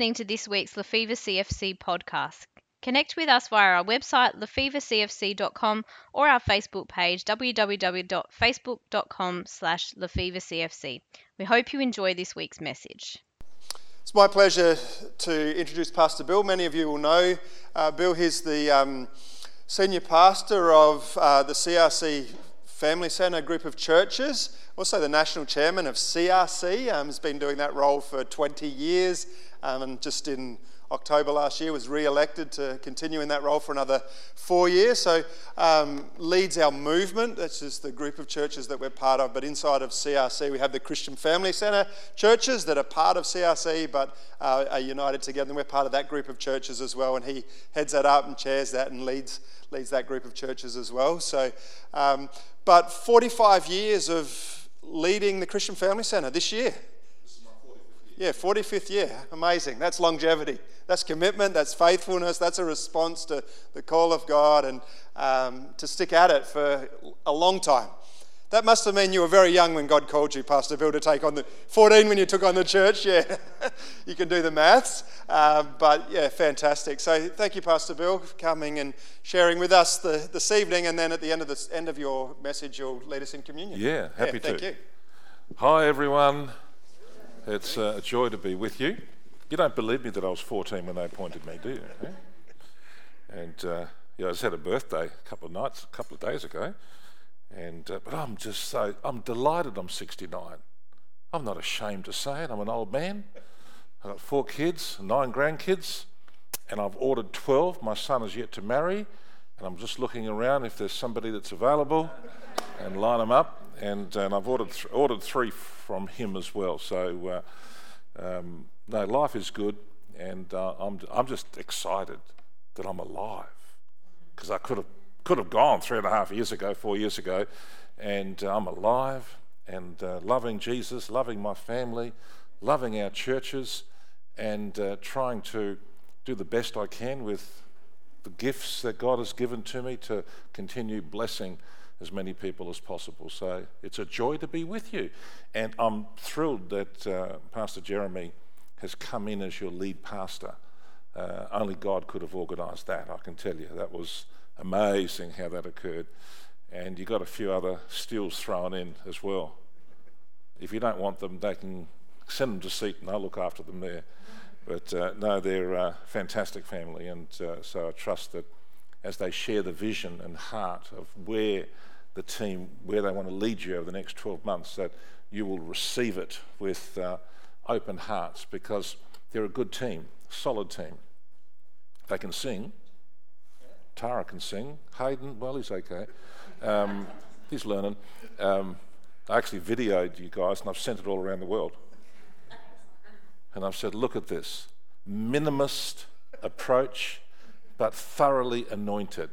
listening to this week's Lefevre CFC podcast. Connect with us via our website, lefevrecfc.com, or our Facebook page, www.facebook.com slash lefevrecfc. We hope you enjoy this week's message. It's my pleasure to introduce Pastor Bill. Many of you will know uh, Bill. He's the um, senior pastor of uh, the CRC Family Centre group of churches, also the national chairman of CRC. Um, has been doing that role for 20 years, um, and just in October last year was re-elected to continue in that role for another four years. So um, leads our movement. That's just the group of churches that we're part of. But inside of CRC, we have the Christian Family Centre churches that are part of CRC but uh, are united together. And we're part of that group of churches as well. And he heads that up and chairs that and leads leads that group of churches as well. So, um, but 45 years of leading the Christian Family Centre this year. Yeah, 45th year. Amazing. That's longevity. That's commitment. That's faithfulness. That's a response to the call of God and um, to stick at it for a long time. That must have meant you were very young when God called you, Pastor Bill, to take on the 14 when you took on the church. Yeah, you can do the maths. Um, but yeah, fantastic. So thank you, Pastor Bill, for coming and sharing with us the, this evening. And then at the end of the end of your message, you'll lead us in communion. Yeah, happy yeah, to. Thank you. Hi, everyone. It's uh, a joy to be with you. You don't believe me that I was 14 when they appointed me, do you? And uh, yeah, I just had a birthday a couple of nights, a couple of days ago. And, uh, but I'm just so, I'm delighted I'm 69. I'm not ashamed to say it. I'm an old man. I've got four kids, nine grandkids, and I've ordered 12. My son is yet to marry, and I'm just looking around if there's somebody that's available and line them up. And, and I've ordered, th- ordered three from him as well. So, uh, um, no, life is good, and uh, I'm, I'm just excited that I'm alive because I could have could have gone three and a half years ago, four years ago, and uh, I'm alive and uh, loving Jesus, loving my family, loving our churches, and uh, trying to do the best I can with the gifts that God has given to me to continue blessing as many people as possible. So it's a joy to be with you. And I'm thrilled that uh, Pastor Jeremy has come in as your lead pastor. Uh, only God could have organised that, I can tell you. That was amazing how that occurred. And you got a few other stills thrown in as well. If you don't want them, they can send them to Seaton. I'll look after them there. But uh, no, they're a fantastic family, and uh, so I trust that as they share the vision and heart of where the team, where they want to lead you over the next 12 months, that you will receive it with uh, open hearts because they're a good team, solid team. They can sing, Tara can sing. Hayden, well, he's okay. Um, he's learning. Um, I actually videoed you guys and I've sent it all around the world. And I've said, look at this minimalist approach, but thoroughly anointed.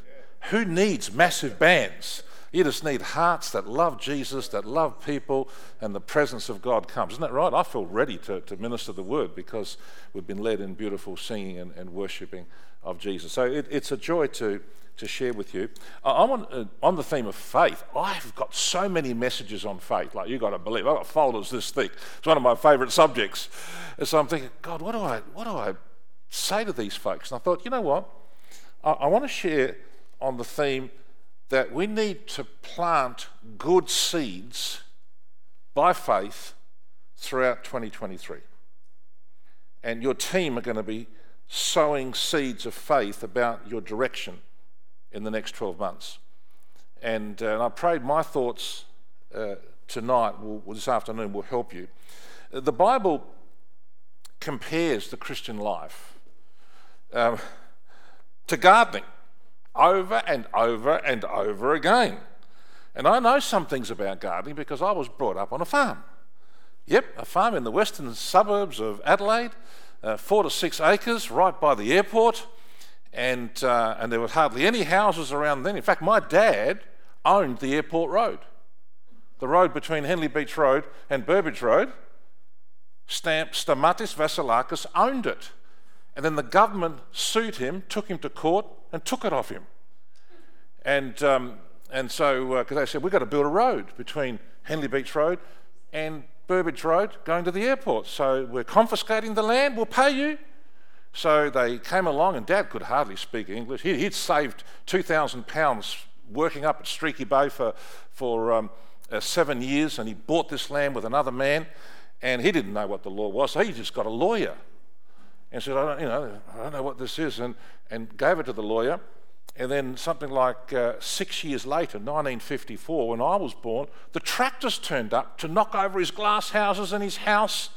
Who needs massive bands? You just need hearts that love Jesus, that love people, and the presence of God comes. Isn't that right? I feel ready to, to minister the word because we've been led in beautiful singing and, and worshiping of Jesus. So it, it's a joy to, to share with you. I'm on, uh, on the theme of faith. I've got so many messages on faith, like you've got to believe. I've got folders this thick. It's one of my favourite subjects. And so I'm thinking, God, what do I, what do I say to these folks? And I thought, you know what? I, I want to share on the theme that we need to plant good seeds by faith throughout 2023. And your team are going to be sowing seeds of faith about your direction in the next 12 months. And, uh, and I prayed my thoughts uh, tonight, will, this afternoon, will help you. The Bible compares the Christian life um, to gardening over and over and over again. And I know some things about gardening because I was brought up on a farm. Yep, a farm in the western suburbs of Adelaide, uh, four to six acres right by the airport, and, uh, and there were hardly any houses around then. In fact, my dad owned the airport road, the road between Henley Beach Road and Burbridge Road. Stamp Stamatis Vasilakis owned it. And then the government sued him, took him to court, and took it off him. And, um, and so, because uh, they said, we've got to build a road between Henley Beach Road and Burbridge Road going to the airport. So we're confiscating the land, we'll pay you, So they came along, and Dad could hardly speak English. He, would saved £2,000 working up at Streaky Bay for, for um, uh, seven years, and he bought this land with another man, and he didn't know what the law was, so he just got a lawyer and said, I don't, you know, I don't know what this is, and, and gave it to the lawyer. And then something like uh, six years later, 1954, when I was born, the tractors turned up to knock over his glass houses and his house.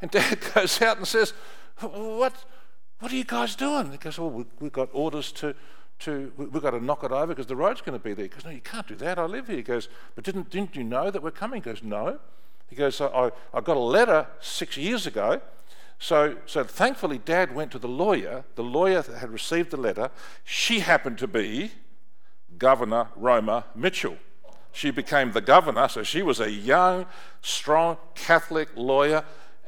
And Dad goes out and says, "What, what are you guys doing?" He goes, "Well, we, we've got orders to, to we've got to knock it over because the road's going to be there." He goes, "No, you can't do that. I live here." He goes, "But didn't didn't you know that we're coming?" He goes, "No." He goes, I, I got a letter six years ago so, so thankfully, Dad went to the lawyer. The lawyer had received the letter. She happened to be Governor Roma Mitchell. She became the governor, so she was a young, strong Catholic lawyer.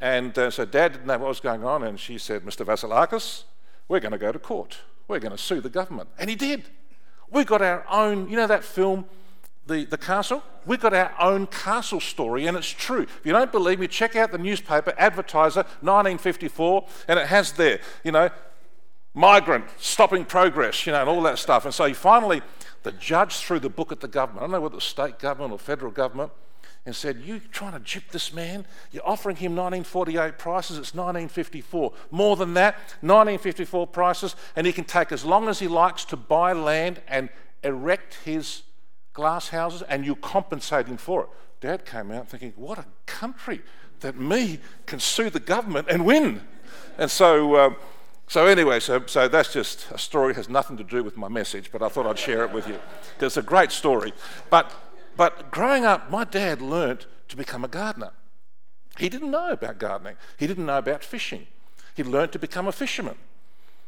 And uh, so Dad didn't know what was going on, and she said, Mr. Vasilakis, we're going to go to court. We're going to sue the government. And he did. We got our own, you know that film, the, the castle. We've got our own castle story, and it's true. If you don't believe me, check out the newspaper, Advertiser, 1954, and it has there, you know, migrant, stopping progress, you know, and all that stuff. And so finally, the judge threw the book at the government. I don't know whether it was state government or federal government, and said, You trying to jip this man? You're offering him 1948 prices, it's 1954. More than that, 1954 prices, and he can take as long as he likes to buy land and erect his glass houses and you compensate him for it. Dad came out thinking, what a country that me can sue the government and win. And so, um, so anyway, so, so that's just a story, has nothing to do with my message, but I thought I'd share it with you it's a great story. But, but growing up, my dad learnt to become a gardener. He didn't know about gardening, he didn't know about fishing. He learnt to become a fisherman.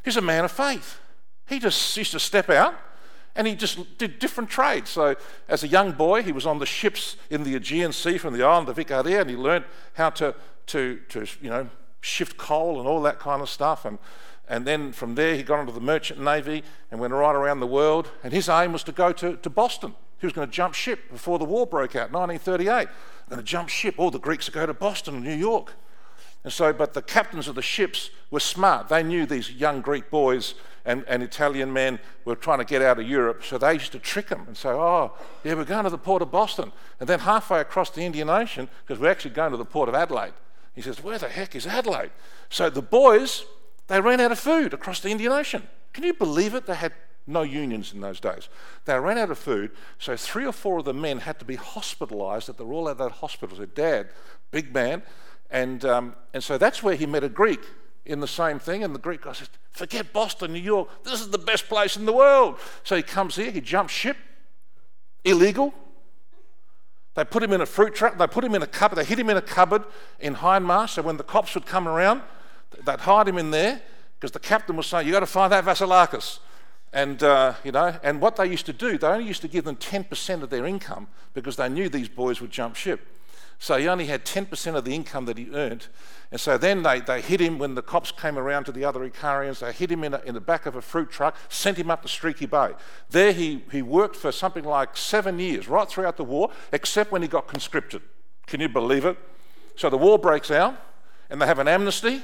He's a man of faith. He just used to step out and he just did different trades. So, as a young boy, he was on the ships in the Aegean Sea from the island of Icaria, and he learnt how to, to, to you know, shift coal and all that kind of stuff. And, and then from there, he got into the merchant navy and went right around the world. And his aim was to go to, to Boston. He was going to jump ship before the war broke out, 1938. Going to jump ship. All the Greeks would go to Boston and New York. And so, but the captains of the ships were smart. They knew these young Greek boys and, and Italian men were trying to get out of Europe, so they used to trick them and say, Oh, yeah, we're going to the port of Boston. And then halfway across the Indian Ocean, because we're actually going to the port of Adelaide, he says, Where the heck is Adelaide? So the boys, they ran out of food across the Indian Ocean. Can you believe it? They had no unions in those days. They ran out of food, so three or four of the men had to be hospitalised at the Royal Adelaide Hospital. Their dad, big man, and, um, and so that's where he met a Greek in the same thing. And the Greek guy says, Forget Boston, New York. This is the best place in the world. So he comes here, he jumps ship, illegal. They put him in a fruit truck, they put him in a cupboard, they hid him in a cupboard in Hindmarsh. So when the cops would come around, they'd hide him in there because the captain was saying, You've got to find that Vasilakis. And, uh, you know, and what they used to do, they only used to give them 10% of their income because they knew these boys would jump ship. So he only had 10% of the income that he earned. And so then they, they hit him when the cops came around to the other Icarians. They hit him in, a, in the back of a fruit truck, sent him up to Streaky Bay. There he, he worked for something like seven years, right throughout the war, except when he got conscripted. Can you believe it? So the war breaks out, and they have an amnesty,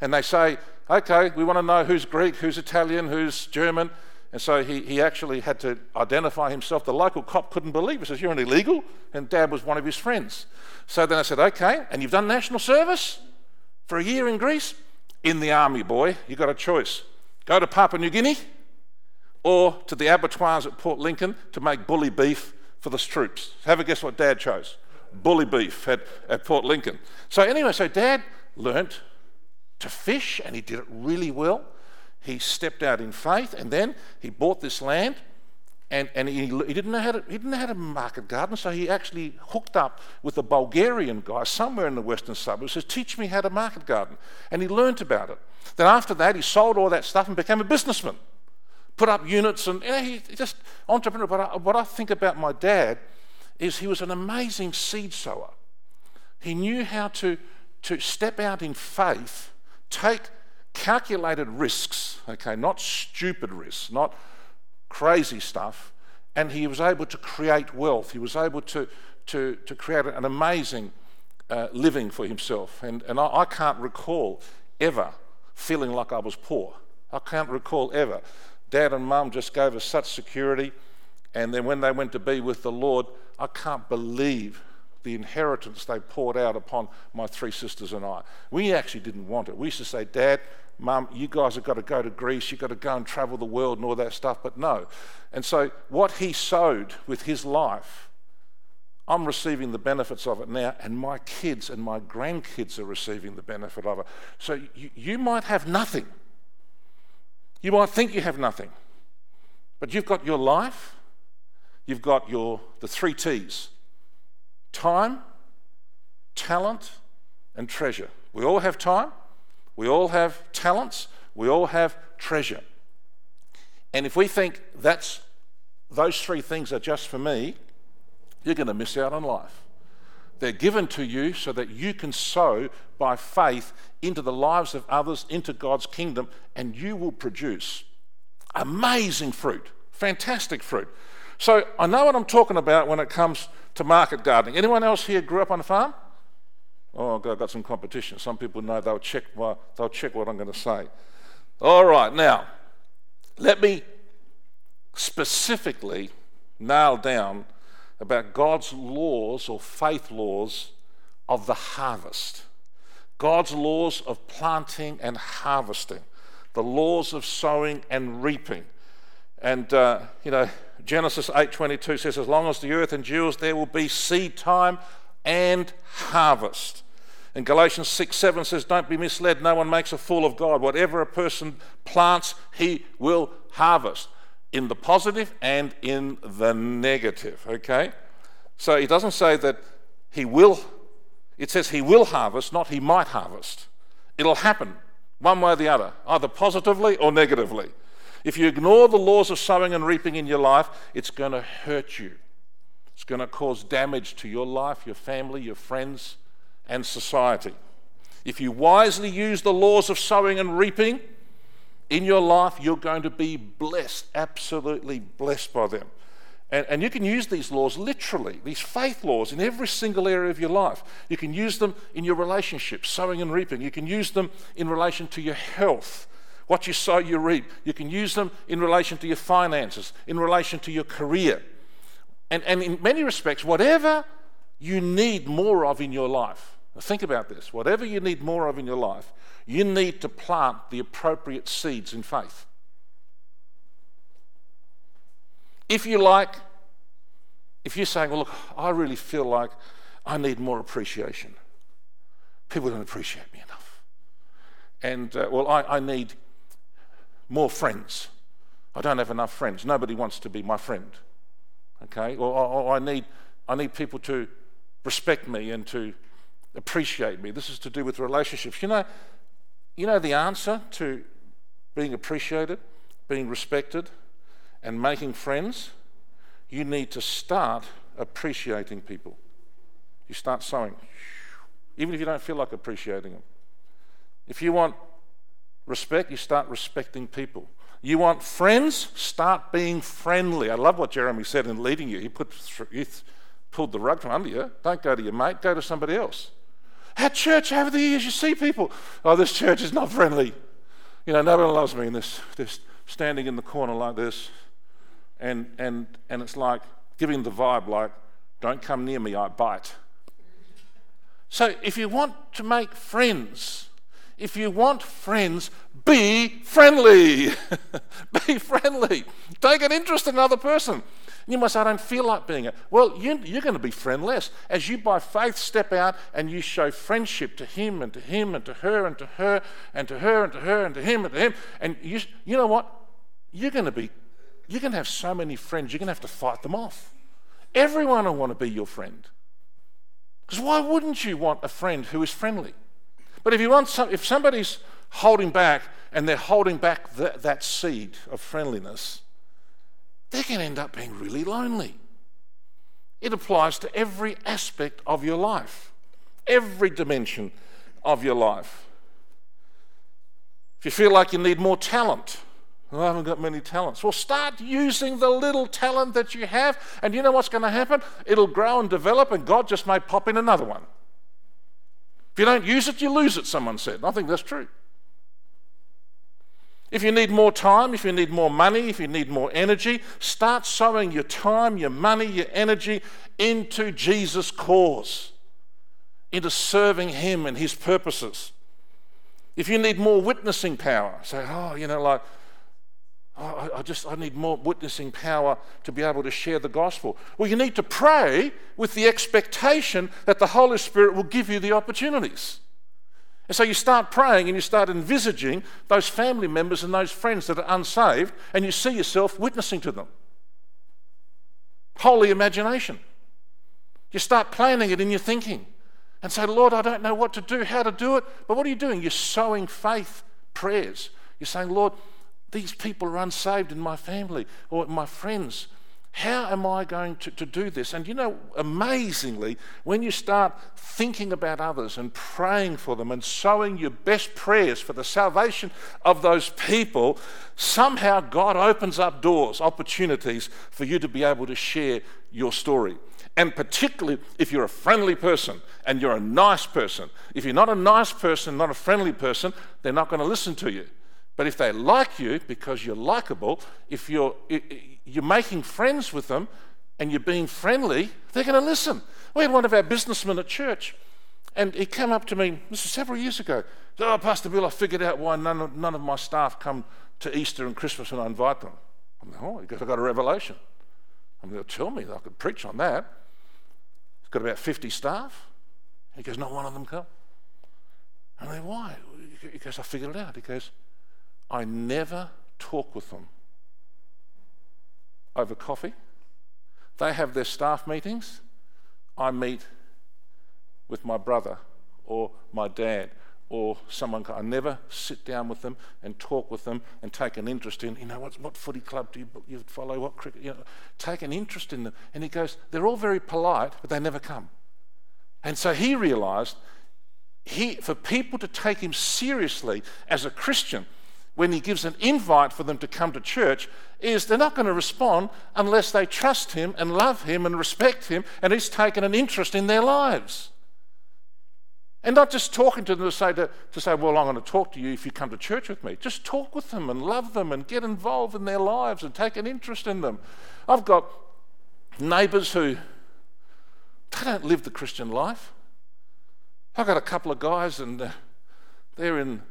and they say, okay, we want to know who's Greek, who's Italian, who's German. And so he, he actually had to identify himself. The local cop couldn't believe it. He says, You're an illegal? And dad was one of his friends. So then I said, Okay, and you've done national service for a year in Greece? In the army, boy. You've got a choice. Go to Papua New Guinea or to the abattoirs at Port Lincoln to make bully beef for the troops. Have a guess what dad chose? Bully beef at, at Port Lincoln. So, anyway, so dad learnt to fish and he did it really well he stepped out in faith and then he bought this land and, and he, he, didn't know how to, he didn't know how to market garden, so he actually hooked up with a Bulgarian guy somewhere in the western suburbs who says, Teach me how to market garden. And he learnt about it. Then after that, he sold all that stuff and became a businessman. Put up units and you know, he just entrepreneur. But I, what I think about my dad is he was an amazing seed sower. He knew how to, to step out in faith, take calculated risks, okay, not stupid risks, not crazy stuff, and he was able to create wealth. He was able to, to, to create an amazing uh, living for himself. And, and I, I can't recall ever feeling like I was poor. I can't recall ever. Dad and mum just gave us such security. And then when they went to be with the Lord, I can't believe the inheritance they poured out upon my three sisters and I. We actually didn't want it. We used to say, Dad, Mum, you guys have got to go to Greece, you've got to go and travel the world and all that stuff, but no. And so, what he sowed with his life, I'm receiving the benefits of it now, and my kids and my grandkids are receiving the benefit of it. So, you, you might have nothing. You might think you have nothing, but you've got your life, you've got your the three T's time, talent, and treasure. We all have time, we all have talents, we all have treasure. And if we think that's those three things are just for me, you're going to miss out on life. They're given to you so that you can sow by faith into the lives of others, into God's kingdom, and you will produce amazing fruit, fantastic fruit. So I know what I'm talking about when it comes to market gardening. Anyone else here grew up on a farm? Oh, I've got some competition. Some people know they'll check, they'll check what I'm going to say. All right, now, let me specifically nail down about God's laws or faith laws of the harvest. God's laws of planting and harvesting, the laws of sowing and reaping. And, uh, you know, Genesis 8:22 says, "As long as the earth endures, there will be seed time and harvest." And Galatians 6 7 says, Don't be misled. No one makes a fool of God. Whatever a person plants, he will harvest in the positive and in the negative. Okay? So it doesn't say that he will, it says he will harvest, not he might harvest. It'll happen one way or the other, either positively or negatively. If you ignore the laws of sowing and reaping in your life, it's going to hurt you. It's going to cause damage to your life, your family, your friends, and society. If you wisely use the laws of sowing and reaping, in your life, you're going to be blessed, absolutely blessed by them. And, and, you can use these laws literally, these faith laws, in every single area of your life. You can use them in your relationships, sowing and reaping. You can use them in relation to your health. What you sow, you reap. You can use them in relation to your finances, in relation to your career. And, and in many respects, whatever you need more of in your life, think about this whatever you need more of in your life, you need to plant the appropriate seeds in faith. If you like, if you're saying, well, look, I really feel like I need more appreciation, people don't appreciate me enough. And, uh, well, I, I need more friends. I don't have enough friends. Nobody wants to be my friend. Okay? Or, or, I, need, I need people to respect me and to appreciate me. This is to do with relationships. You know, you know the answer to being appreciated, being respected, and making friends? You need to start appreciating people. You start sowing, even if you don't feel like appreciating them. If you want respect, you start respecting people. You want friends? Start being friendly. I love what Jeremy said in leading you. He, put, he pulled the rug from under you. Don't go to your mate, go to somebody else. At church over the years, you see people, oh, this church is not friendly. You know, no one loves me, and this, this standing in the corner like this. And, and, and it's like giving the vibe like, don't come near me, I bite. So if you want to make friends, if you want friends, be friendly. be friendly. Take an interest in another person. You might say, I don't feel like being it. Well, you, are going to be friendless. As you, by faith, step out and you show friendship to him and to him and to her and to her and to her and to her and to him and to him. And you, you know what? You're going to be, you're going to have so many friends, you're going to have to fight them off. Everyone will want to be your friend. Because why wouldn't you want a friend who is friendly? But if you want some, if somebody's holding back and they're holding back that, seed of friendliness, they can end up being really lonely. It applies to every aspect of your life, every dimension of your life. If you feel like you need more talent, well, I haven't got many talents. Well, start using the little talent that you have, and you know what's going to happen? It'll grow and develop, and God just may pop in another one. If you don't use it, you lose it, someone said. I think that's true. If you need more time, if you need more money, if you need more energy, start sowing your time, your money, your energy into Jesus' cause, into serving Him and His purposes. If you need more witnessing power, say, oh, you know, like, oh, I just I need more witnessing power to be able to share the gospel. Well, you need to pray with the expectation that the Holy Spirit will give you the opportunities. And so you start praying and you start envisaging those family members and those friends that are unsaved, and you see yourself witnessing to them. Holy imagination. You start planning it in your thinking and say, Lord, I don't know what to do, how to do it. But what are you doing? You're sowing faith prayers. You're saying, Lord, these people are unsaved in my family or my friends. How am I going to, to do this? And you know, amazingly, when you start thinking about others and praying for them and sowing your best prayers for the salvation of those people, somehow God opens up doors, opportunities for you to be able to share your story. And particularly if you're a friendly person and you're a nice person. If you're not a nice person, not a friendly person, they're not going to listen to you. But if they like you because you're likable, if you're, you're making friends with them and you're being friendly, they're going to listen. We had one of our businessmen at church, and he came up to me, this was several years ago. Oh, Pastor Bill, I figured out why none of, none of my staff come to Easter and Christmas when I invite them. I'm like, oh, because I got a revelation. I'm going to tell me that I could preach on that. He's got about 50 staff. He goes, not one of them come. And I go, why? He goes, I figured it out. He goes, I never talk with them over coffee. They have their staff meetings. I meet with my brother or my dad or someone. I never sit down with them and talk with them and take an interest in, you know, what, what footy club do you, you follow, what cricket, you know, take an interest in them. And he goes, they're all very polite, but they never come. And so he realized he, for people to take him seriously as a Christian, when he gives an invite for them to come to church is they're not going to respond unless they trust him and love him and respect him and he's taken an interest in their lives. And not just talking to them to say, to, to say, well, I'm going to talk to you if you come to church with me. Just talk with them and love them and get involved in their lives and take an interest in them. I've got neighbours who they don't live the Christian life. I've got a couple of guys and uh, they're in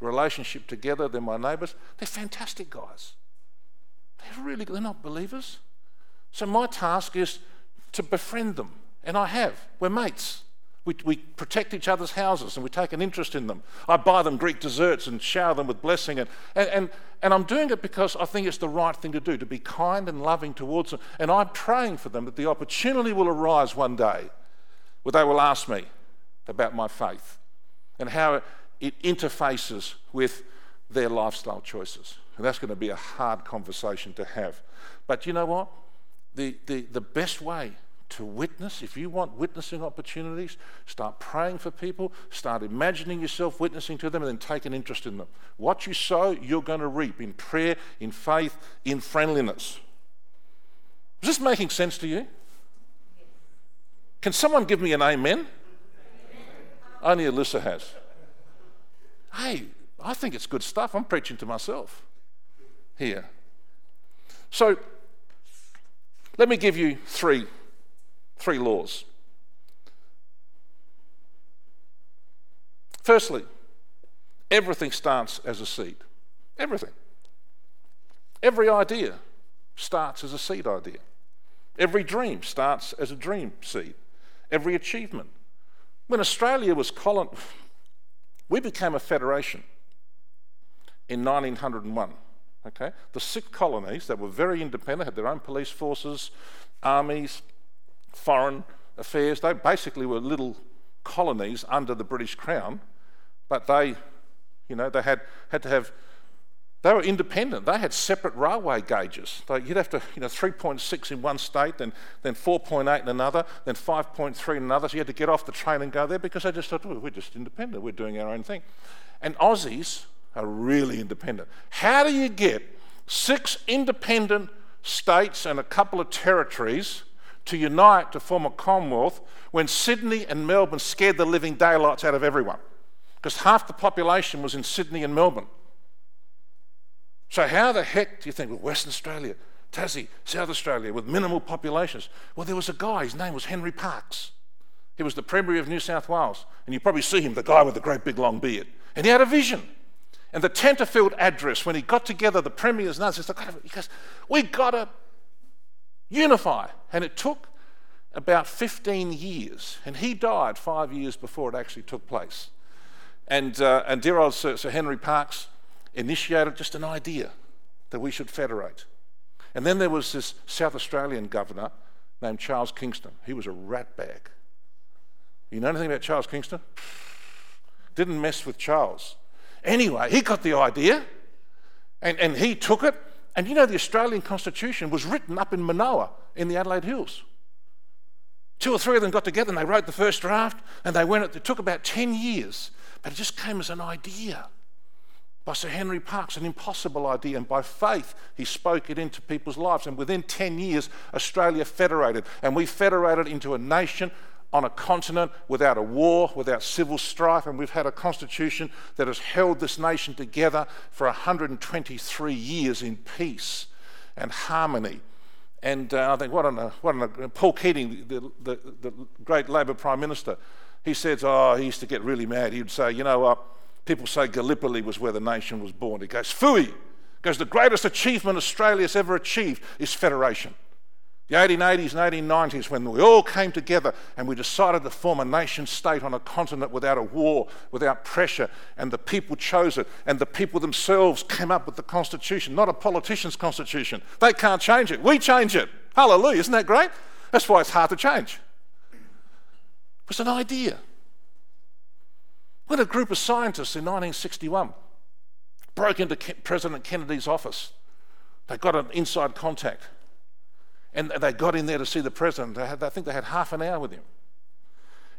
relationship together. They're my neighbours. They're fantastic guys. They're really, they're not believers. So my task is to befriend them. And I have. We're mates. We, we protect each other's houses and we take an interest in them. I buy them Greek desserts and shower them with blessing. And, and, and, and I'm doing it because I think it's the right thing to do, to be kind and loving towards them. And I'm praying for them that the opportunity will arise one day where they will ask me about my faith and how it interfaces with their lifestyle choices. And that's going to be a hard conversation to have. But you know what? The, the, the best way to witness, if you want witnessing opportunities, start praying for people, start imagining yourself witnessing to them, and then take an interest in them. What you sow, you're going to reap in prayer, in faith, in friendliness. Is this making sense to you? Can someone give me an amen? amen. Only Alyssa has hey, I think it's good stuff. I'm preaching to myself here. So let me give you three, three laws. Firstly, everything starts as a seed. Everything. Every idea starts as a seed idea. Every dream starts as a dream seed. Every achievement. When Australia was colon- we became a federation in 1901. Okay? The six colonies that were very independent, had their own police forces, armies, foreign affairs. They basically were little colonies under the British Crown, but they, you know, they had, had to have they were independent. They had separate railway gauges. you'd have to, you know, 3.6 in one state, then, then 4.8 in another, then 5.3 in another. So you had to get off the train and go there because they just thought, well, we're just independent. We're doing our own thing. And Aussies are really independent. How do you get six independent states and a couple of territories to unite to form a Commonwealth when Sydney and Melbourne scared the living daylights out of everyone? Because half the population was in Sydney and Melbourne. So, how the heck do you think, well, Western Australia, Tassie, South Australia, with minimal populations? Well, there was a guy, his name was Henry Parkes. He was the Premier of New South Wales. And you probably see him, the guy with the great big long beard. And he had a vision. And the Tenterfield address, when he got together the premiers and others, he goes, We've got to unify. And it took about 15 years. And he died five years before it actually took place. And, uh, and dear old Sir, Sir Henry Parkes initiated just an idea that we should federate. And then there was this South Australian governor named Charles Kingston. He was a ratbag. You know anything about Charles Kingston? Didn't mess with Charles. Anyway, he got the idea and, and he took it. And you know, the Australian Constitution was written up in Manoa in the Adelaide Hills. Two or three of them got together and they wrote the first draft and they went, it took about 10 years, but it just came as an idea by Sir Henry Parkes, an impossible idea, and by faith he spoke it into people's lives. And within 10 years, Australia federated, and we federated into a nation on a continent without a war, without civil strife, and we've had a constitution that has held this nation together for 123 years in peace and harmony. And uh, I think, what an, what an, a Paul Keating, the, the, the great Labor Prime Minister, he says, oh, he used to get really mad. He would say, you know what? People say Gallipoli was where the nation was born. He goes, Fooey! Goes, the greatest achievement Australia's ever achieved is federation. The 1880s and 1890s, when we all came together and we decided to form a nation state on a continent without a war, without pressure, and the people chose it, and the people themselves came up with the Constitution, not a politician's Constitution. They can't change it. We change it. Hallelujah. Isn't that great? That's why it's hard to change. It was an idea. When a group of scientists in 1961 broke into President Kennedy's office, they got an inside contact and they got in there to see the president. Had, I think they had half an hour with him.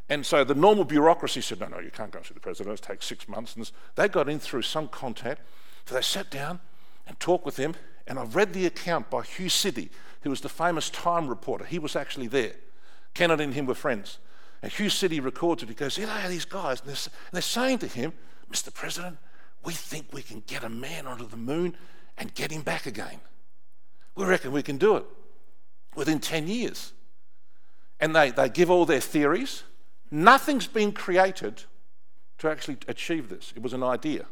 And so the normal bureaucracy said, no, no, you can't go see the president. It takes six months. And they got in through some contact. So they sat down and talked with him. And I've read the account by Hugh Sidey, who was the famous Time reporter. He was actually there. Kennedy and him were friends. And Hugh Sidey records it. He goes, you know, these guys, and they're, and they're saying to him, Mr. President, we think we can get a man onto the moon and get him back again. We reckon we can do it within 10 years. And they, they give all their theories. Nothing's been created to actually achieve this. It was an idea.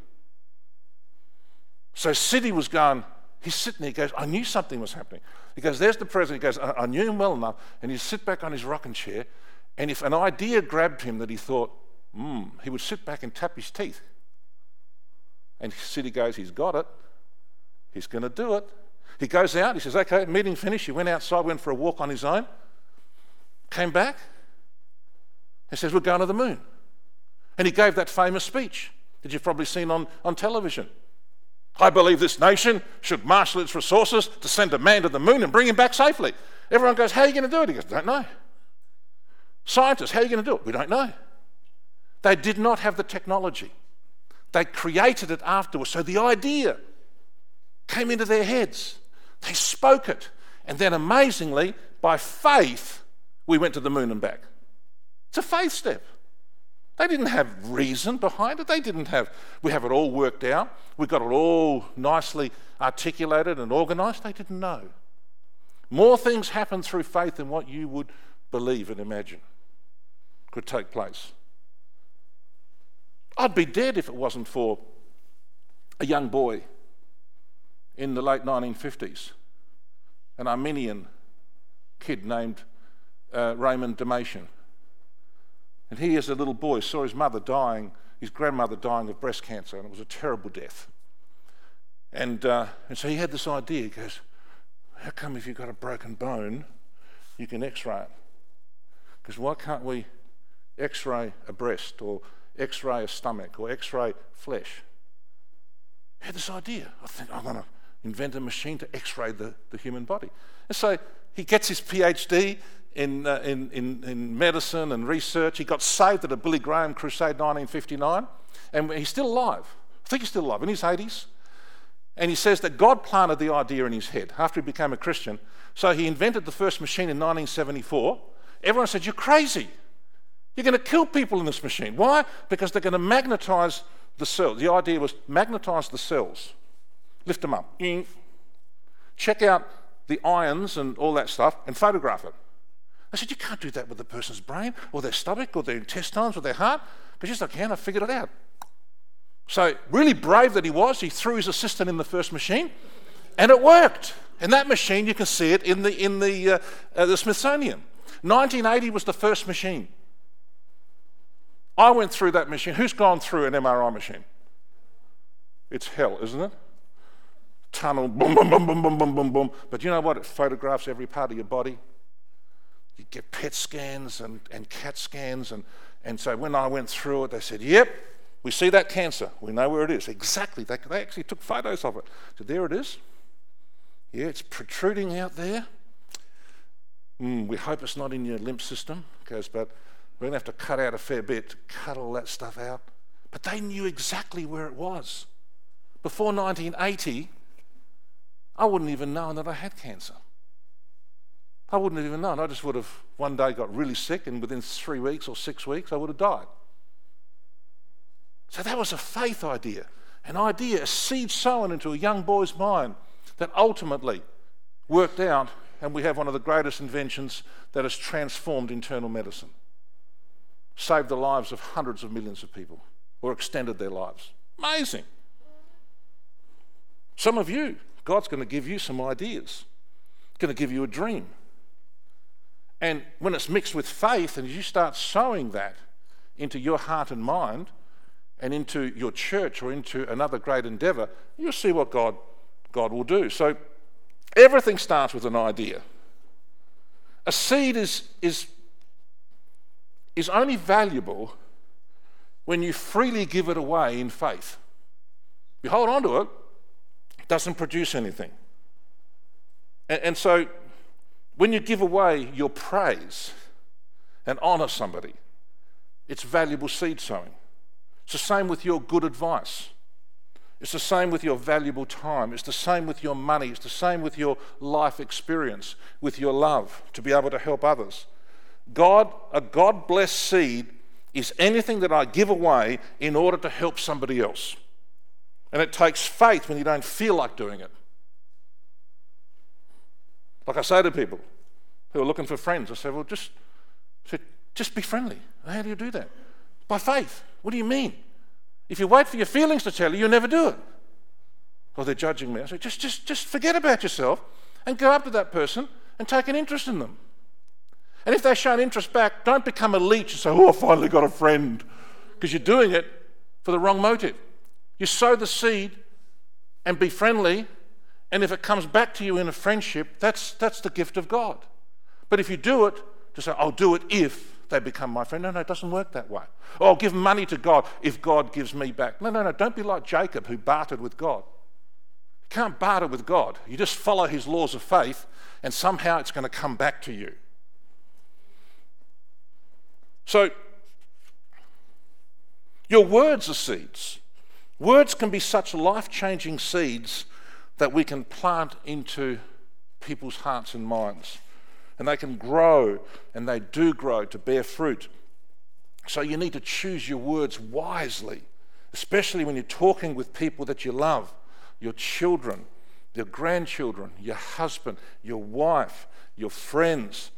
So Sidey was going, he's sitting there, he goes, I knew something was happening. He goes, There's the president. He goes, I, I knew him well enough. And he'd sit back on his rocking chair and if an idea grabbed him that he thought, hmm, he would sit back and tap his teeth. And Sidey goes, he's got it. He's going to do it. He goes out, he says, okay, meeting finished. He went outside, went for a walk on his own, came back, and says, we're going to the moon. And he gave that famous speech that you've probably seen on, on television. I believe this nation should marshal its resources to send a man to the moon and bring him back safely. Everyone goes, How are you going to do it? He goes, Don't know. Scientists, how are you going to do it? We don't know. They did not have the technology. They created it afterwards. So the idea came into their heads. They spoke it. And then amazingly, by faith, we went to the moon and back. It's a faith step. They didn't have reason behind it. They didn't have, we have it all worked out. We've got it all nicely articulated and organized. They didn't know. More things happen through faith than what you would believe and imagine could take place. I'd be dead if it wasn't for a young boy in the late 1950s, an Armenian kid named uh, Raymond Damadian. And he, as a little boy, saw his mother dying, his grandmother dying of breast cancer, and it was a terrible death. And, uh, and so he had this idea. He goes, How come if you've got a broken bone, you can x ray it? Because why can't we x ray a breast or x ray a stomach or x ray flesh. I had this idea. I think I'm going to invent a machine to x ray the, the human body. And so he gets his PhD in, uh, in, in, in, medicine and research. He got saved at a Billy Graham crusade 1959, and he's still alive. I think he's still alive in his 80s. And he says that God planted the idea in his head after he became a Christian. So he invented the first machine in 1974. Everyone said, You're crazy. You're going to kill people in this machine. Why? Because they're going to magnetize the cells. The idea was magnetize the cells, lift them up, check out the ions and all that stuff, and photograph it. I said, You can't do that with the person's brain, or their stomach, or their intestines, or their heart. Because yes, I can, I figured it out. So, really brave that he was, he threw his assistant in the first machine, and it worked. In that machine, you can see it in the, in the, uh, uh, the Smithsonian. 1980 was the first machine. I went through that machine. Who's gone through an MRI machine? It's hell, isn't it? Tunnel, boom, boom, boom, boom, boom, boom, boom, boom. But you know what? It photographs every part of your body. You get PET scans and, and CAT scans. And, and so when I went through it, they said, yep, we see that cancer. We know where it is. Exactly. They, they actually took photos of it. So there it is. Yeah, it's protruding out there. Mm, we hope it's not in your lymph system, because but we're going to have to cut out a fair bit to cut all that stuff out. But they knew exactly where it was. Before 1980, I wouldn't even known that I had cancer. I wouldn't have even known. I just would have one day got really sick, and within three weeks or six weeks, I would have died. So that was a faith idea, an idea, a seed sown into a young boy's mind that ultimately worked out, and we have one of the greatest inventions that has transformed internal medicine, saved the lives of hundreds of millions of people, or extended their lives. Amazing. Some of you, God's going to give you some ideas, going to give you a dream. And when it's mixed with faith, and you start sowing that into your heart and mind, and into your church or into another great endeavor, you'll see what God, God will do. So everything starts with an idea. A seed is, is, is only valuable when you freely give it away in faith. You hold on to it, it doesn't produce anything. And, and so when you give away your praise and honor somebody, it's valuable seed sowing. It's the same with your good advice. It's the same with your valuable time. It's the same with your money. It's the same with your life experience, with your love to be able to help others. God, a God blessed seed is anything that I give away in order to help somebody else. And it takes faith when you don't feel like doing it. Like I say to people who are looking for friends, I say, well, just, just be friendly. How do you do that? By faith. What do you mean? If you wait for your feelings to tell you, you'll never do it. Well, they're judging me. I say, just, just, just forget about yourself and go up to that person and take an interest in them. And if they show an interest back, don't become a leech and say, oh, I finally got a friend, because you're doing it for the wrong motive. You sow the seed and be friendly, and if it comes back to you in a friendship, that's, that's the gift of God. But if you do it to say, I'll do it if, they become my friend. No, no, it doesn't work that way. Oh, I'll give money to God if God gives me back. No, no, no, don't be like Jacob who bartered with God. You can't barter with God. You just follow his laws of faith, and somehow it's going to come back to you. So, your words are seeds. Words can be such life changing seeds that we can plant into people's hearts and minds and they can grow, and they do grow to bear fruit. So you need to choose your words wisely, especially when you're talking with people that you love, your children, your grandchildren, your husband, your wife, your friends.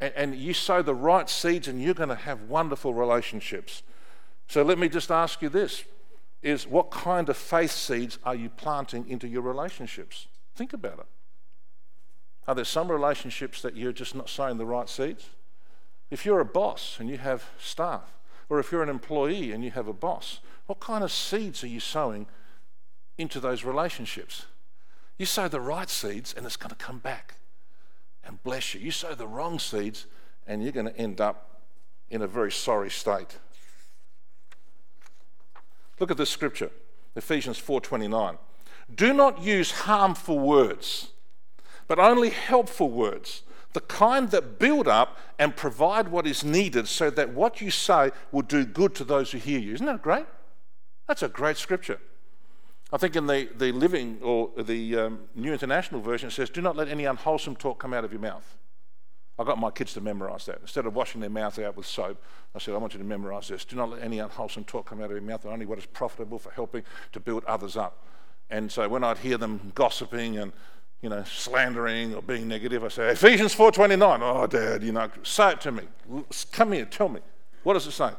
And, and you sow the right seeds, and you're going to have wonderful relationships. So let me just ask you this is what kind of faith seeds are you planting into your relationships? Think about it. Are there some relationships that you're just not sowing the right seeds? If you're a boss and you have staff, or if you're an employee and you have a boss, what kind of seeds are you sowing into those relationships? You sow the right seeds and it's going to come back and bless you. You sow the wrong seeds and you're going to end up in a very sorry state. Look at this scripture, Ephesians 4:29. Do not use harmful words but only helpful words, the kind that build up and provide what is needed so that what you say will do good to those who hear you. Isn't that great? That's a great scripture. I think in the, the Living or the um, New International Version, it says, Do not let any unwholesome talk come out of your mouth. I got my kids to memorize that. Instead of washing their mouth out with soap, I said, I want you to memorize this. Do not let any unwholesome talk come out of your mouth, only what is profitable for helping to build others up. And so when I'd hear them gossiping and you know, slandering or being negative, I say, Ephesians 4.29. Oh, Dad, you know, say it to me. Come here, tell me. What does it say?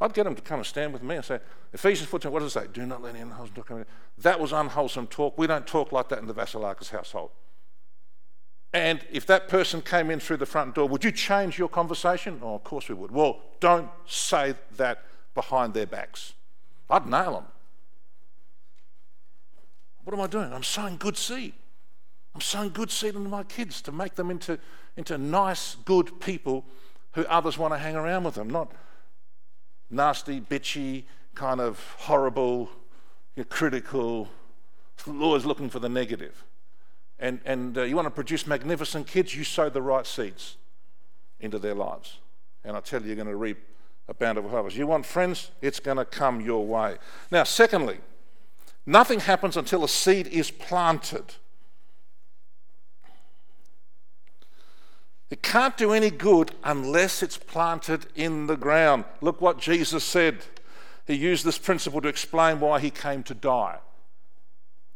I'd get them to come and stand with me and say, Ephesians 4.29, what does it say? Do not let anyone unwholesome talk. Come that was unwholesome talk. We don't talk like that in the Vasilakis household. And if that person came in through the front door, would you change your conversation? Oh, of course we would. Well, don't say that behind their backs. I'd nail them. What am I doing? I'm sowing good seed. I'm sowing good seed into my kids to make them into, into nice, good people who others want to hang around with them, not nasty, bitchy, kind of horrible, critical, always looking for the negative. And, and uh, you want to produce magnificent kids, you sow the right seeds into their lives. And I tell you, you're going to reap a bountiful harvest. You want friends, it's going to come your way. Now, secondly, nothing happens until a seed is planted. It can't do any good unless it's planted in the ground. Look what Jesus said. He used this principle to explain why he came to die.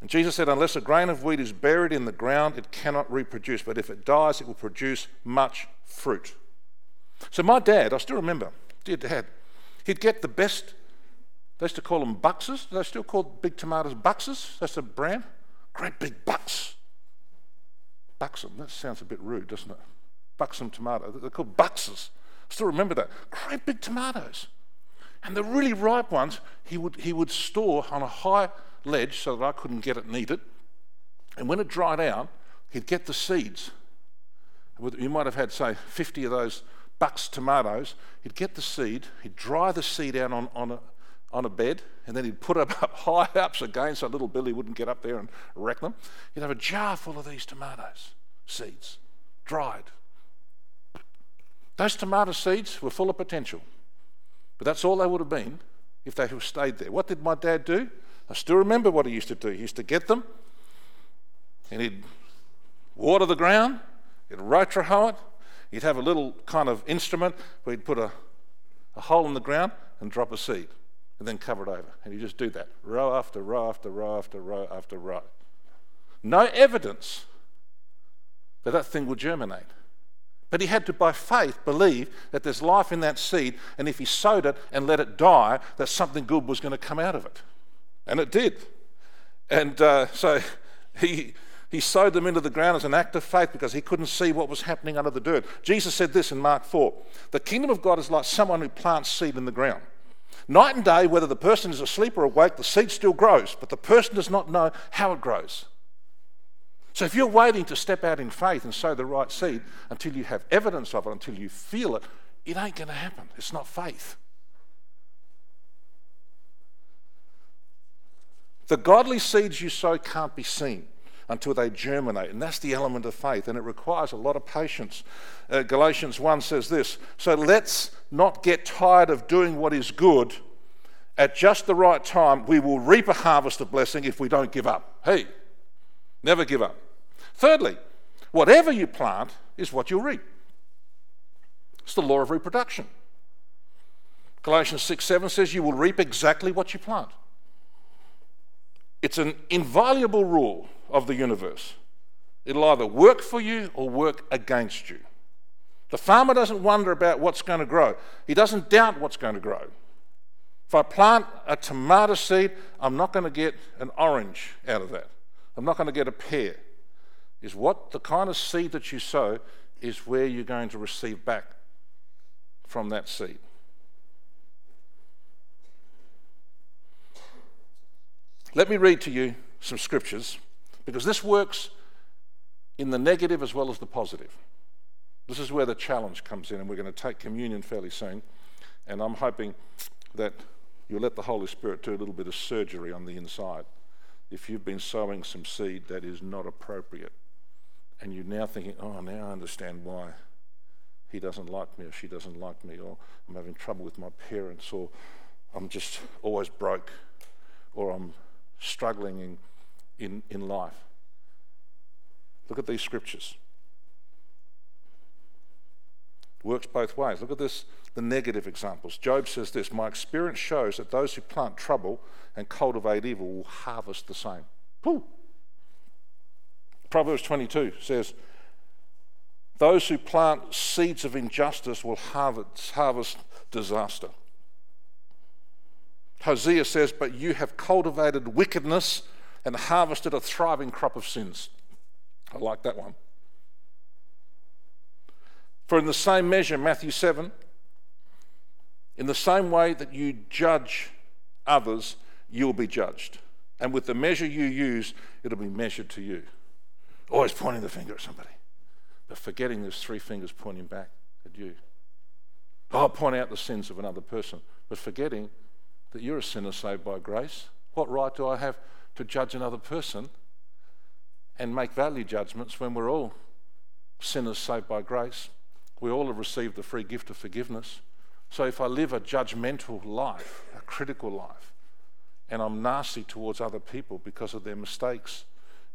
And Jesus said, Unless a grain of wheat is buried in the ground, it cannot reproduce. But if it dies, it will produce much fruit. So, my dad, I still remember, dear dad, he'd get the best, they used to call them buxes. They still call big tomatoes buxes? That's a brand. Great big bucks. Buxom, that sounds a bit rude, doesn't it? Buxom tomato. They're called buxes. Still remember that. Great big tomatoes. And the really ripe ones, he would, he would store on a high ledge so that I couldn't get it and eat it. And when it dried out, he'd get the seeds. You might have had, say, 50 of those bucks tomatoes. He'd get the seed, he'd dry the seed out on, on, a, on a bed, and then he'd put them up high ups again so little Billy wouldn't get up there and wreck them. He'd have a jar full of these tomatoes, seeds, dried. Those tomato seeds were full of potential. But that's all they would have been if they had stayed there. What did my dad do? I still remember what he used to do. He used to get them and he'd water the ground, he'd rotroho it, he'd have a little kind of instrument where he'd put a, a hole in the ground and drop a seed and then cover it over. And he'd just do that row after row after row after row after row. No evidence that that thing would germinate. But he had to, by faith, believe that there's life in that seed, and if he sowed it and let it die, that something good was going to come out of it. And it did. And uh, so he, he sowed them into the ground as an act of faith because he couldn't see what was happening under the dirt. Jesus said this in Mark 4 The kingdom of God is like someone who plants seed in the ground. Night and day, whether the person is asleep or awake, the seed still grows, but the person does not know how it grows. So if you're waiting to step out in faith and sow the right seed until you have evidence of it, until you feel it, it ain't going to happen. It's not faith. The godly seeds you sow can't be seen until they germinate, and that's the element of faith, and it requires a lot of patience. Uh, Galatians 1 says this So let's not get tired of doing what is good. At just the right time, we will reap a harvest of blessing if we don't give up. Hey, never give up. Thirdly, whatever you plant is what you'll reap. It's the law of reproduction. Galatians 6 7 says, You will reap exactly what you plant. It's an inviolable rule of the universe. It'll either work for you or work against you. The farmer doesn't wonder about what's going to grow, he doesn't doubt what's going to grow. If I plant a tomato seed, I'm not going to get an orange out of that. I'm not going to get a pear is what the kind of seed that you sow is where you're going to receive back from that seed. Let me read to you some scriptures because this works in the negative as well as the positive. This is where the challenge comes in, and we're going to take communion fairly soon. And I'm hoping that you'll let the Holy Spirit do a little bit of surgery on the inside if you've been sowing some seed that is not appropriate and you're now thinking, oh, now I understand why he doesn't like me or she doesn't like me, or I'm having trouble with my parents, or I'm just always broke, or I'm struggling in, in, in life. Look at these scriptures. Works both ways. Look at this, the negative examples. Job says this My experience shows that those who plant trouble and cultivate evil will harvest the same. Whew. Proverbs 22 says, Those who plant seeds of injustice will harvest, disaster. Hosea says, But you have cultivated wickedness and harvested a thriving crop of sins. I like that one. For in the same measure, Matthew 7, in the same way that you judge others, you'll be judged. And with the measure you use, it'll be measured to you. Always pointing the finger at somebody, but forgetting there's three fingers pointing back at you. I'll point out the sins of another person, but forgetting that you're a sinner saved by grace. What right do I have to judge another person and make value judgments when we're all sinners saved by grace? We all have received the free gift of forgiveness. So if I live a judgmental life, a critical life, and I'm nasty towards other people because of their mistakes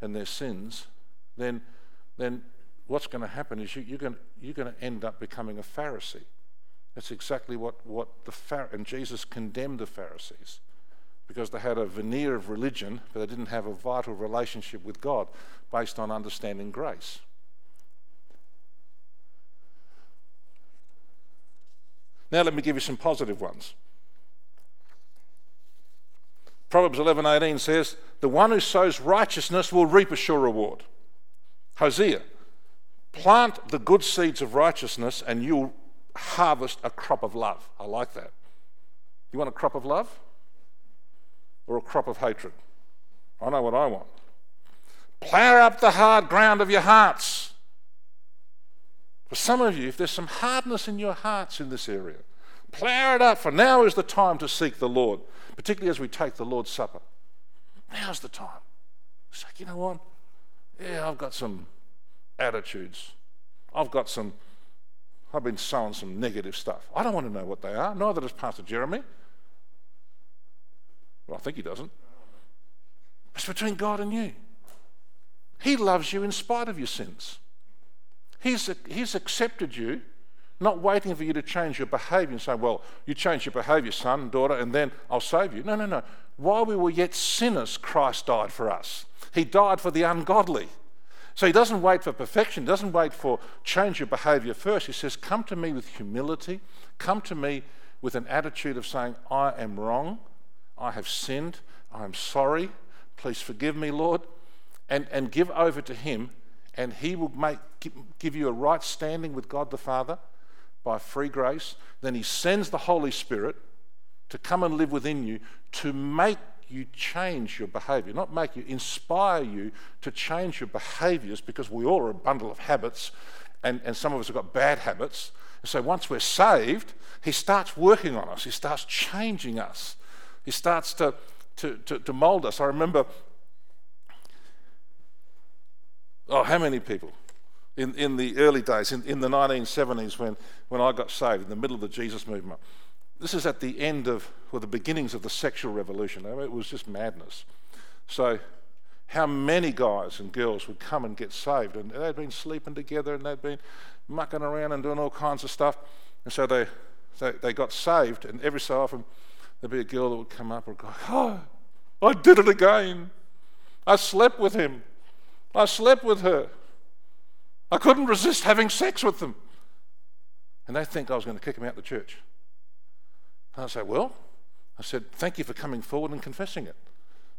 and their sins, then, then what's going to happen is you, you're, going, you're going to end up becoming a Pharisee. That's exactly what, what the Phar- and Jesus condemned the Pharisees because they had a veneer of religion, but they didn't have a vital relationship with God based on understanding grace. Now let me give you some positive ones. Proverbs 11:18 says, "The one who sows righteousness will reap a sure reward." Hosea, plant the good seeds of righteousness and you'll harvest a crop of love. I like that. You want a crop of love or a crop of hatred? I know what I want. Plough up the hard ground of your hearts. For some of you, if there's some hardness in your hearts in this area, plough it up, for now is the time to seek the Lord, particularly as we take the Lord's Supper. Now's the time. It's like, you know what? Yeah, I've got some attitudes. I've got some I've been sowing some negative stuff. I don't want to know what they are, neither does Pastor Jeremy. Well, I think he doesn't. It's between God and you. He loves you in spite of your sins. He's, he's accepted you, not waiting for you to change your behavior and say, Well, you change your behavior, son, daughter, and then I'll save you. No, no, no. While we were yet sinners, Christ died for us. He died for the ungodly. So he doesn't wait for perfection, doesn't wait for change your behavior first. He says, Come to me with humility, come to me with an attitude of saying, I am wrong, I have sinned, I am sorry, please forgive me, Lord, and, and give over to him, and he will make, give you a right standing with God the Father by free grace. Then he sends the Holy Spirit to come and live within you to make you change your behavior, not make you, inspire you to change your behaviors because we all are a bundle of habits and, and some of us have got bad habits. So once we're saved, He starts working on us, He starts changing us, He starts to, to, to, to mold us. I remember, oh, how many people? In, in the early days, in, in the 1970s, when, when I got saved, in the middle of the Jesus movement, this is at the end of, or the beginnings of the sexual revolution. I mean, it was just madness. So, how many guys and girls would come and get saved? And they'd been sleeping together and they'd been mucking around and doing all kinds of stuff. And so they, they, they got saved, and every so often there'd be a girl that would come up and go, Oh, I did it again. I slept with him. I slept with her. I couldn't resist having sex with them. And they think I was going to kick them out of the church. And I said, Well, I said, Thank you for coming forward and confessing it.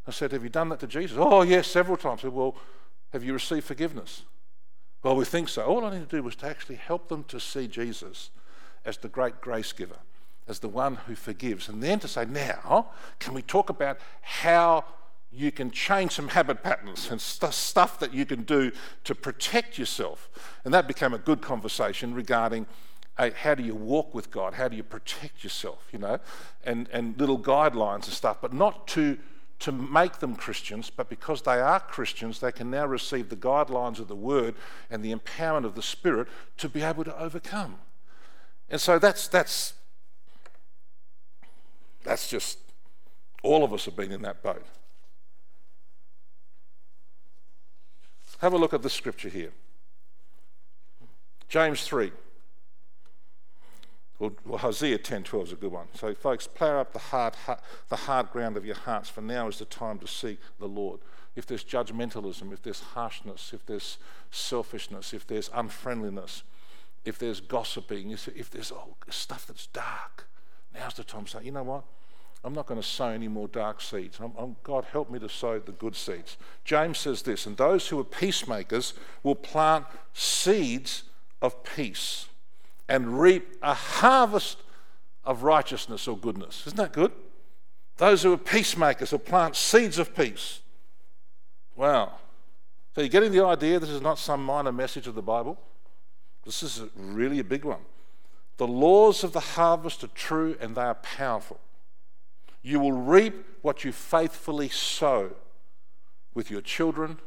I said, Have you done that to Jesus? Oh, yes, several times. I said, Well, have you received forgiveness? Well, we think so. All I need to do was to actually help them to see Jesus as the great grace giver, as the one who forgives. And then to say, Now, can we talk about how you can change some habit patterns and st- stuff that you can do to protect yourself? And that became a good conversation regarding Uh, how do you walk with God? How do you protect yourself? You know, and, and little guidelines and stuff, but not to, to make them Christians, but because they are Christians, they can now receive the guidelines of the Word and the empowerment of the Spirit to be able to overcome. And so that's, that's, that's just, all of us have been in that boat. Have a look at the scripture here. James 3. Well, Hosea 10:12 is a good one. So, folks, plough up the hard, the hard ground of your hearts, for now is the time to seek the Lord. if there's judgmentalism, if there's harshness, if there's selfishness, if there's unfriendliness, if there's gossiping, if there's all stuff that's dark, now's the time to say, you know what? I'm not going to sow any more dark seeds. I'm, I'm, God, help me to sow the good seeds. James says this, and those who are peacemakers will plant seeds of peace and reap a harvest of righteousness or goodness. Isn't that good? Those who are peacemakers will plant seeds of peace. Wow. So you're getting the idea this is not some minor message of the Bible? This is really a big one. The laws of the harvest are true and they are powerful. You will reap what you faithfully sow with your children,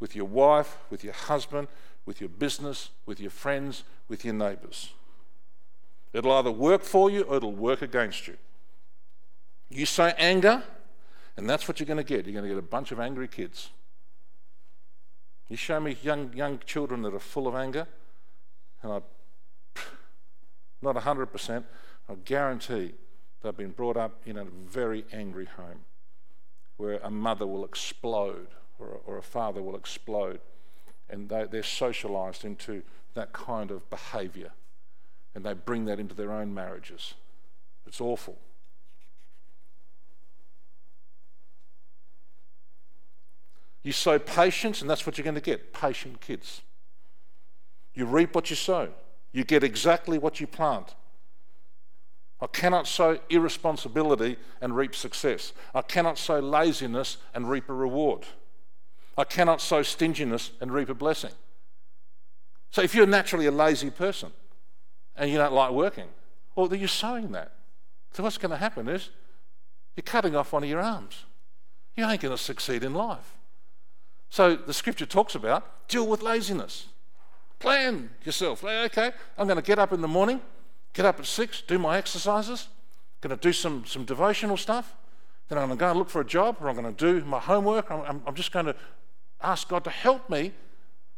with your wife, with your husband, with your business, with your friends, with your neighbours. It'll either work for you or it'll work against you. You sow anger, and that's what you're going to get. You're going to get a bunch of angry kids. You show me young, young children that are full of anger, and I, not 100%, I guarantee they've been brought up in a very angry home where a mother will explode or a, or a father will explode, and they, they're socialized into that kind of behavior, and they bring that into their own marriages. It's awful. You sow patience, and that's what you're going to get patient kids. You reap what you sow, you get exactly what you plant. I cannot sow irresponsibility and reap success. I cannot sow laziness and reap a reward. I cannot sow stinginess and reap a blessing. So if you're naturally a lazy person and you don't like working, well, you're sowing that. So what's going to happen is you're cutting off one of your arms. You ain't going to succeed in life. So the scripture talks about deal with laziness. Plan yourself. Okay, I'm going to get up in the morning, get up at six, do my exercises, going to do some, some devotional stuff. Then I'm going to look for a job, or I'm going to do my homework. I'm, I'm just going to ask God to help me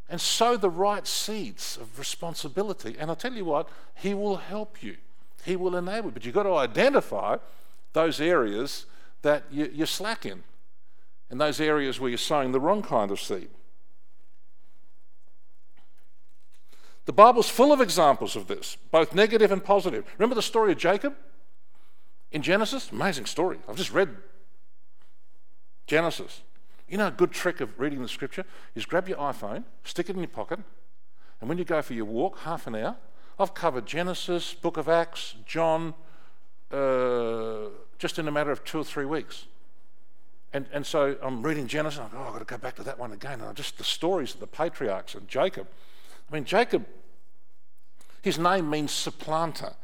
and sow the right seeds of responsibility. And I'll tell you what, He will help you, He will enable you. But you've got to identify those areas that you, you're slack in, and those areas where you're sowing the wrong kind of seed. The Bible's full of examples of this, both negative and positive. Remember the story of Jacob in Genesis? Amazing story. I've just read Genesis. You know, a good trick of reading the scripture is grab your iPhone, stick it in your pocket, and when you go for your walk, half an hour, I've covered Genesis, Book of Acts, John, uh, just in a matter of two or three weeks. And, and so I'm reading Genesis, and I go, oh, I've got to go back to that one again. And just the stories of the patriarchs and Jacob. I mean, Jacob, his name means supplanter.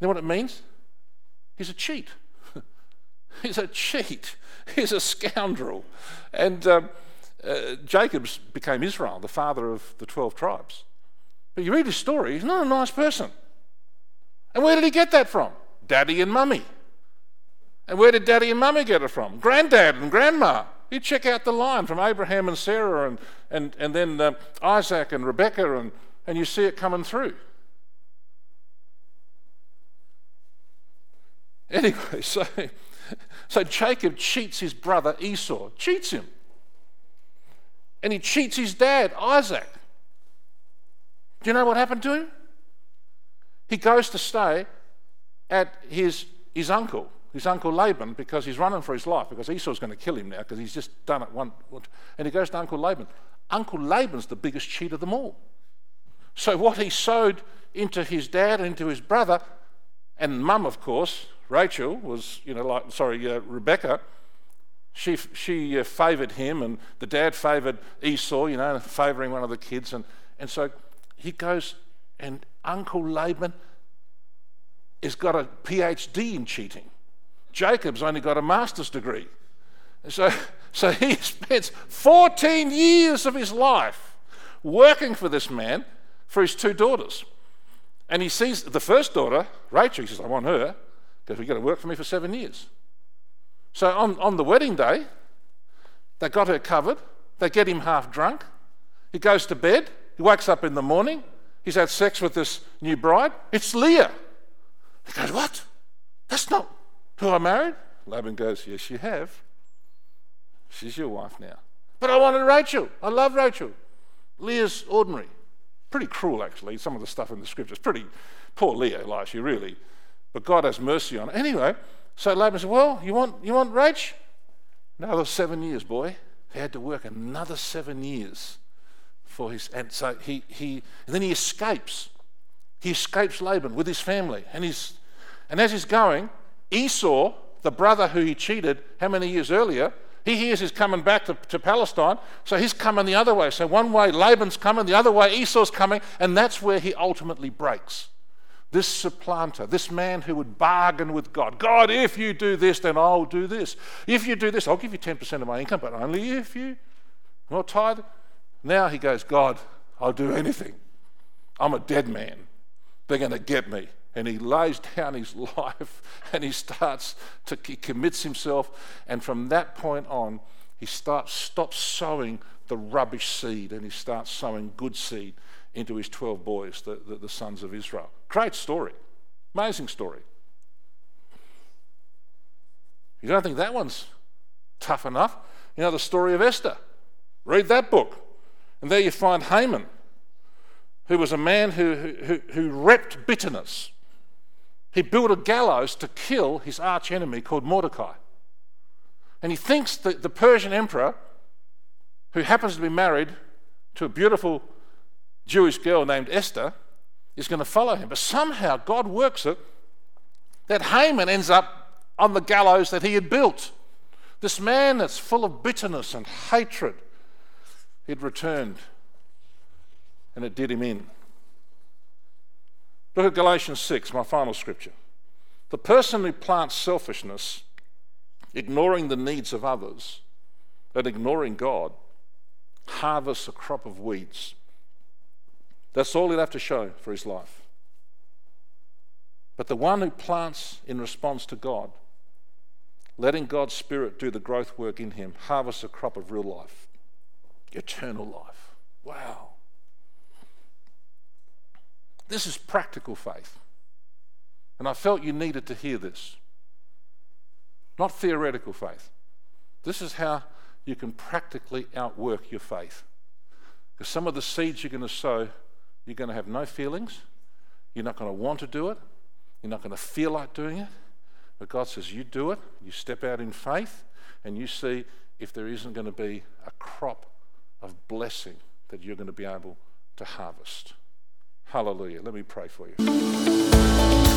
You know what it means? He's a cheat. He's a cheat. He's a scoundrel. And um, uh, Jacob became Israel, the father of the 12 tribes. But you read his story, he's not a nice person. And where did he get that from? Daddy and mummy. And where did daddy and mummy get it from? Granddad and grandma. You check out the line from Abraham and Sarah and, and, and then uh, Isaac and Rebecca, and, and you see it coming through. Anyway, so so Jacob cheats his brother Esau, cheats him. And he cheats his dad, Isaac. Do you know what happened to him? He goes to stay at his, his uncle, his uncle Laban, because he's running for his life, because Esau's going to kill him now, because he's just done it one. And he goes to Uncle Laban. Uncle Laban's the biggest cheat of them all. So what he sowed into his dad and into his brother, and mum, of course, Rachel was, you know, like, sorry, uh, Rebecca, she, she uh, favoured him, and the dad favoured Esau, you know, favouring one of the kids. And, and so he goes, and Uncle Laban has got a PhD in cheating. Jacob's only got a master's degree. So, so he spends 14 years of his life working for this man for his two daughters. And he sees the first daughter, Rachel, he says, I want her because we're going to work for me for seven years. So on, on the wedding day, they got her covered. They get him half drunk. He goes to bed. He wakes up in the morning. He's had sex with this new bride. It's Leah. He goes, What? That's not who I married? Laban goes, Yes, you have. She's your wife now. But I wanted Rachel. I love Rachel. Leah's ordinary. Pretty cruel, actually, some of the stuff in the scriptures. Pretty poor Leah, she really. But God has mercy on her. Anyway, so Laban said, Well, you want you want Rach? Another seven years, boy. He had to work another seven years for his and so he he and then he escapes. He escapes Laban with his family. And he's and as he's going, Esau, the brother who he cheated how many years earlier, he hears he's coming back to, to Palestine, so he's coming the other way. So one way Laban's coming, the other way Esau's coming, and that's where he ultimately breaks. This supplanter, this man who would bargain with God God, if you do this, then I'll do this. If you do this, I'll give you 10% of my income, but only if you. Not tithe. Now he goes, God, I'll do anything. I'm a dead man. They're going to get me and he lays down his life and he starts to he commits himself. And from that point on he starts stops sowing the rubbish seed and he starts sowing good seed into his 12 boys the, the, the sons of israel. Great story. Amazing story. You don't think that one's tough enough? You know the story of esther. Read that book. And there you find haman who was a man who, who, who repped bitterness he built a gallows to kill his arch enemy called Mordecai. And he thinks that the Persian emperor, who happens to be married to a beautiful Jewish girl named Esther, is going to follow him. But somehow God works it that Haman ends up on the gallows that he had built. This man that's full of bitterness and hatred, he'd returned and it did him in. Look at Galatians 6, my final scripture. The person who plants selfishness, ignoring the needs of others, and ignoring God, harvests a crop of weeds. That's all he'll have to show for his life. But the one who plants in response to God, letting God's Spirit do the growth work in him, harvests a crop of real life, eternal life. Wow. This is practical faith. And I felt you needed to hear this. Not theoretical faith. This is how you can practically outwork your faith. Because some of the seeds you're going to sow, you're going to have no feelings. You're not going to want to do it. You're not going to feel like doing it. But God says, You do it. You step out in faith, and you see if there isn't going to be a crop of blessing that you're going to be able to harvest. Hallelujah. Let me pray for you.